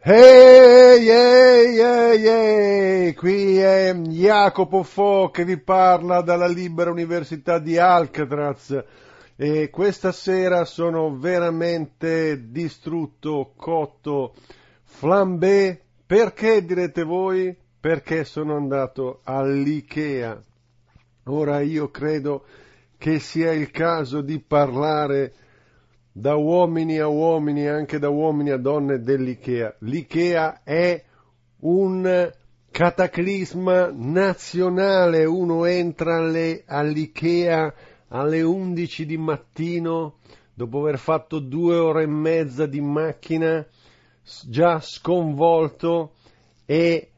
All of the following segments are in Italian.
Ehi, ehi, ehi, ehi, qui è Jacopo Fo che vi parla dalla Libera Università di Alcatraz e questa sera sono veramente distrutto, cotto, flambé. Perché direte voi? Perché sono andato all'Ikea. Ora io credo che sia il caso di parlare da uomini a uomini, anche da uomini a donne dell'IKEA. L'IKEA è un cataclisma nazionale, uno entra alle, all'IKEA alle 11 di mattino, dopo aver fatto due ore e mezza di macchina, già sconvolto, e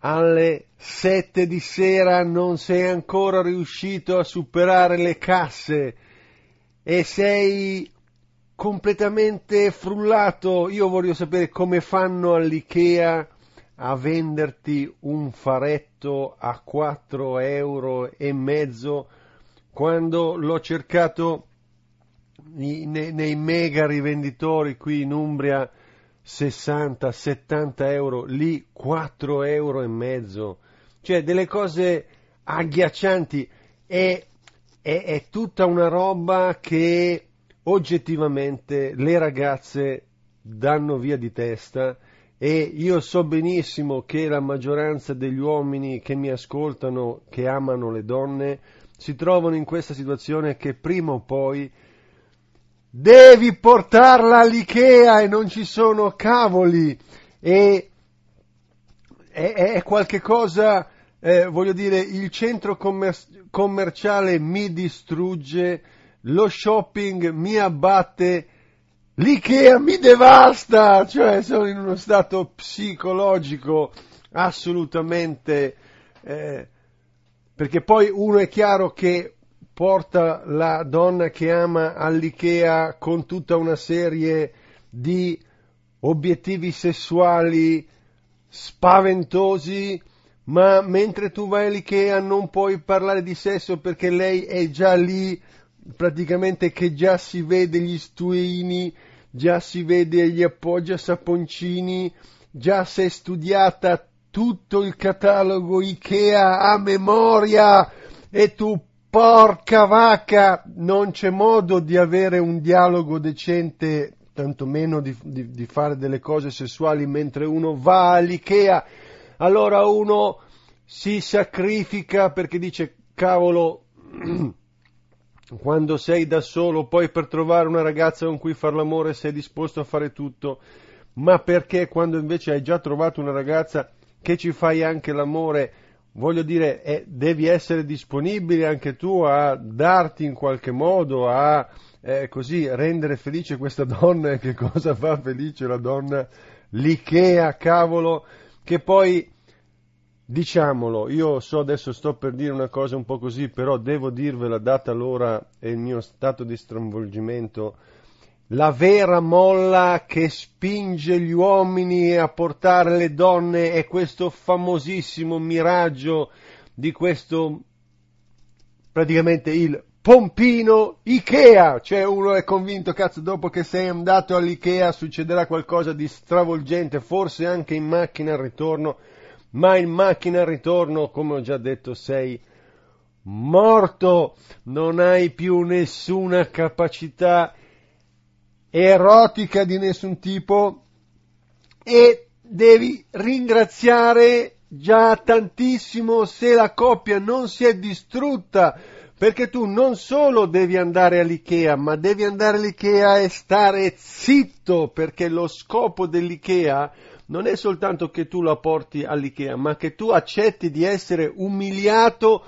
alle 7 di sera non sei ancora riuscito a superare le casse e sei completamente frullato. Io voglio sapere come fanno all'IKEA a venderti un faretto a 4 euro e mezzo quando l'ho cercato nei, mega rivenditori qui in Umbria 60-70 euro, lì 4 euro e mezzo, cioè delle cose agghiaccianti, è, è, è tutta una roba che oggettivamente le ragazze danno via di testa e io so benissimo che la maggioranza degli uomini che mi ascoltano, che amano le donne, si trovano in questa situazione che prima o poi devi portarla all'Ikea e non ci sono cavoli. E è, è qualche cosa, eh, voglio dire, il centro commer- commerciale mi distrugge lo shopping mi abbatte, l'IKEA mi devasta, cioè sono in uno stato psicologico assolutamente, eh, perché poi uno è chiaro che porta la donna che ama all'IKEA con tutta una serie di obiettivi sessuali spaventosi, ma mentre tu vai all'IKEA non puoi parlare di sesso perché lei è già lì praticamente che già si vede gli stuini, già si vede gli appoggia saponcini, già si è studiata tutto il catalogo Ikea a memoria e tu porca vacca non c'è modo di avere un dialogo decente tantomeno di, di, di fare delle cose sessuali mentre uno va all'Ikea. Allora uno si sacrifica perché dice cavolo quando sei da solo, poi per trovare una ragazza con cui far l'amore sei disposto a fare tutto, ma perché quando invece hai già trovato una ragazza che ci fai anche l'amore, voglio dire, eh, devi essere disponibile anche tu a darti in qualche modo, a eh, così rendere felice questa donna e che cosa fa felice la donna? L'Ikea, cavolo, che poi Diciamolo, io so adesso sto per dire una cosa un po' così, però devo dirvela data l'ora e il mio stato di stravolgimento. La vera molla che spinge gli uomini a portare le donne è questo famosissimo miraggio di questo praticamente il pompino Ikea, cioè uno è convinto, cazzo, dopo che sei andato all'Ikea succederà qualcosa di stravolgente, forse anche in macchina al ritorno ma in macchina ritorno, come ho già detto, sei morto, non hai più nessuna capacità erotica di nessun tipo e devi ringraziare già tantissimo se la coppia non si è distrutta perché tu non solo devi andare all'IKEA, ma devi andare all'IKEA e stare zitto, perché lo scopo dell'IKEA non è soltanto che tu la porti all'IKEA, ma che tu accetti di essere umiliato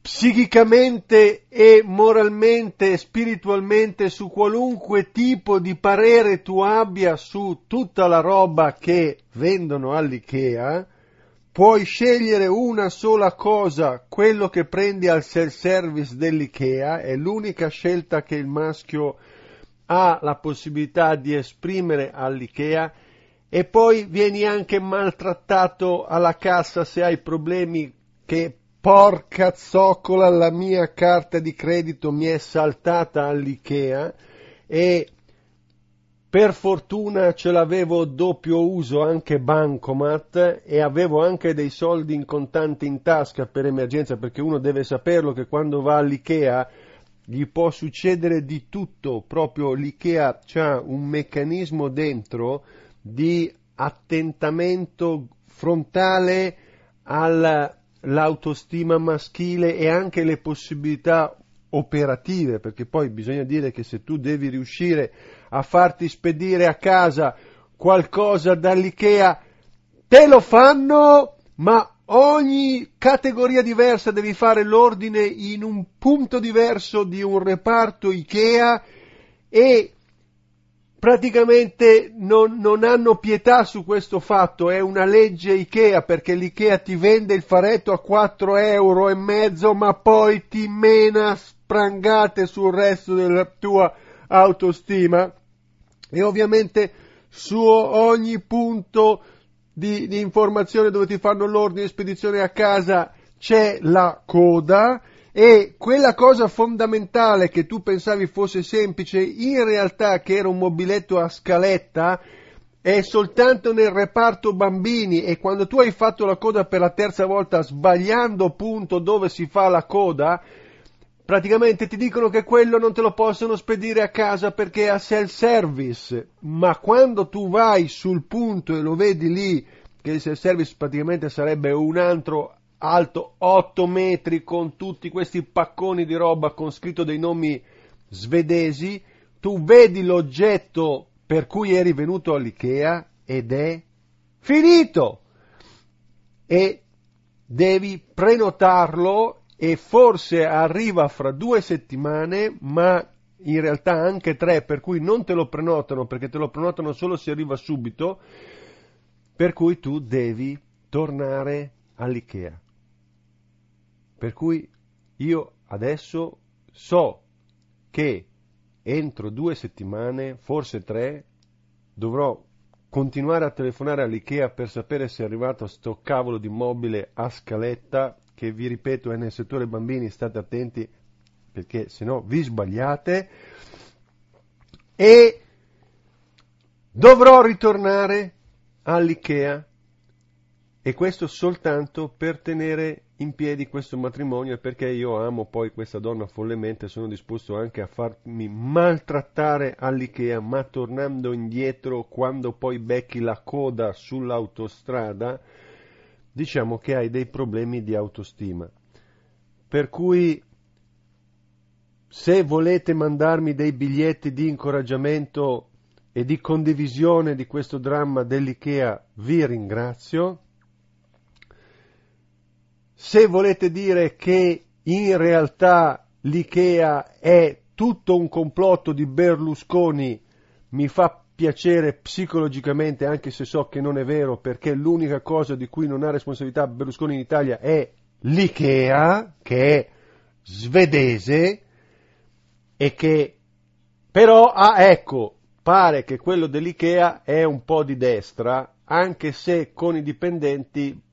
psichicamente e moralmente e spiritualmente su qualunque tipo di parere tu abbia su tutta la roba che vendono all'IKEA, puoi scegliere una sola cosa, quello che prendi al self-service dell'IKEA, è l'unica scelta che il maschio ha la possibilità di esprimere all'IKEA e poi vieni anche maltrattato alla cassa se hai problemi che porca zoccola la mia carta di credito mi è saltata all'IKEA e Per fortuna ce l'avevo doppio uso anche Bancomat e avevo anche dei soldi in contanti in tasca per emergenza perché uno deve saperlo che quando va all'IKEA gli può succedere di tutto, proprio l'IKEA ha un meccanismo dentro di attentamento frontale all'autostima maschile e anche le possibilità operative, perché poi bisogna dire che se tu devi riuscire a farti spedire a casa qualcosa dall'IKEA, te lo fanno, ma ogni categoria diversa devi fare l'ordine in un punto diverso di un reparto IKEA e praticamente non, non, hanno pietà su questo fatto, è una legge Ikea perché l'Ikea ti vende il faretto a 4 euro e mezzo ma poi ti mena sprangate sul resto della tua autostima. E ovviamente su ogni punto di, di informazione dove ti fanno l'ordine di spedizione a casa c'è la coda e quella cosa fondamentale che tu pensavi fosse semplice, in realtà che era un mobiletto a scaletta, è soltanto nel reparto bambini e quando tu hai fatto la coda per la terza volta sbagliando punto dove si fa la coda, praticamente ti dicono che quello non te lo possono spedire a casa perché è a self-service, ma quando tu vai sul punto e lo vedi lì, che il self-service praticamente sarebbe un altro alto 8 metri con tutti questi pacconi di roba con scritto dei nomi svedesi, tu vedi l'oggetto per cui eri venuto all'IKEA ed è finito! E devi prenotarlo e forse arriva fra due settimane, ma in realtà anche tre, per cui non te lo prenotano perché te lo prenotano solo se arriva subito, per cui tu devi tornare all'IKEA. Per cui io adesso so che entro due settimane, forse tre, dovrò continuare a telefonare all'IKEA per sapere se è arrivato sto cavolo di mobile a scaletta, che vi ripeto è nel settore bambini, state attenti perché se no vi sbagliate, e dovrò ritornare all'IKEA e questo soltanto per tenere in piedi questo matrimonio perché io amo poi questa donna follemente, sono disposto anche a farmi maltrattare all'Ikea, ma tornando indietro quando poi becchi la coda sull'autostrada, diciamo che hai dei problemi di autostima. Per cui se volete mandarmi dei biglietti di incoraggiamento e di condivisione di questo dramma dell'IKEA, vi ringrazio. Se volete dire che in realtà l'IKEA è tutto un complotto di Berlusconi, mi fa piacere psicologicamente, anche se so che non è vero, perché l'unica cosa di cui non ha responsabilità Berlusconi in Italia è l'IKEA, che è svedese, e che però, ah ecco, pare che quello dell'IKEA è un po' di destra, anche se con i dipendenti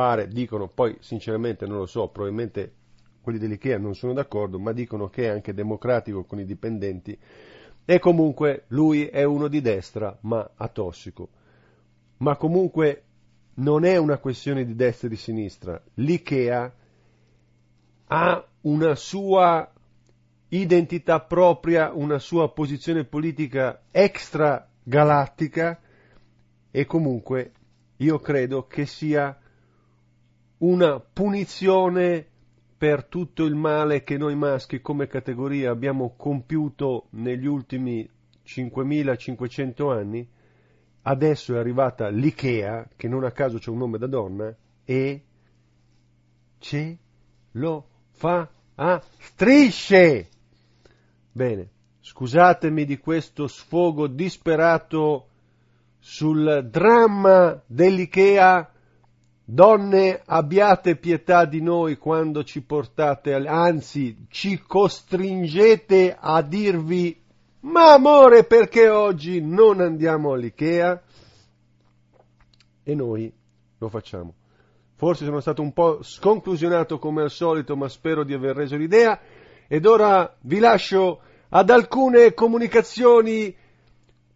pare, dicono, poi sinceramente non lo so, probabilmente quelli dell'IKEA non sono d'accordo, ma dicono che è anche democratico con i dipendenti e comunque lui è uno di destra, ma a tossico. Ma comunque non è una questione di destra e di sinistra. L'IKEA ha una sua identità propria, una sua posizione politica extra galattica e comunque io credo che sia una punizione per tutto il male che noi maschi come categoria abbiamo compiuto negli ultimi 5500 anni, adesso è arrivata l'IKEA, che non a caso c'è un nome da donna, e ce lo fa a strisce. Bene, scusatemi di questo sfogo disperato sul dramma dell'IKEA Donne, abbiate pietà di noi quando ci portate, anzi ci costringete a dirvi, ma amore perché oggi non andiamo all'Ikea? E noi lo facciamo. Forse sono stato un po' sconclusionato come al solito, ma spero di aver reso l'idea. Ed ora vi lascio ad alcune comunicazioni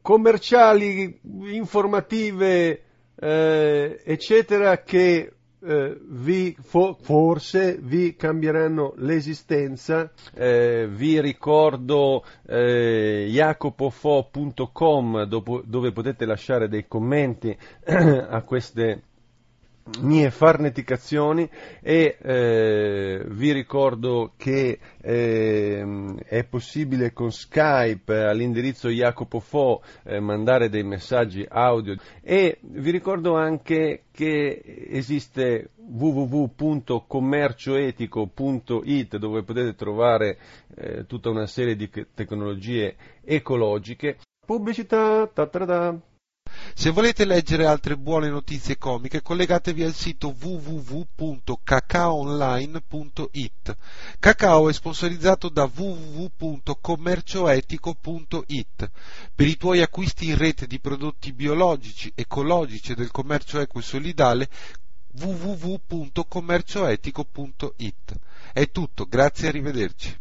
commerciali, informative, eh, eccetera, che eh, vi, fo, forse vi cambieranno l'esistenza. Eh, vi ricordo eh, jacopofo.com dove potete lasciare dei commenti a queste mie farneticazioni e eh, vi ricordo che eh, è possibile con Skype all'indirizzo Jacopo Fo eh, mandare dei messaggi audio e vi ricordo anche che esiste www.commercioetico.it dove potete trovare eh, tutta una serie di tecnologie ecologiche. Pubblicità, ta se volete leggere altre buone notizie comiche, collegatevi al sito www.cacaoonline.it. Cacao è sponsorizzato da www.commercioetico.it. Per i tuoi acquisti in rete di prodotti biologici, ecologici e del commercio equo e solidale, www.commercioetico.it. È tutto, grazie e arrivederci.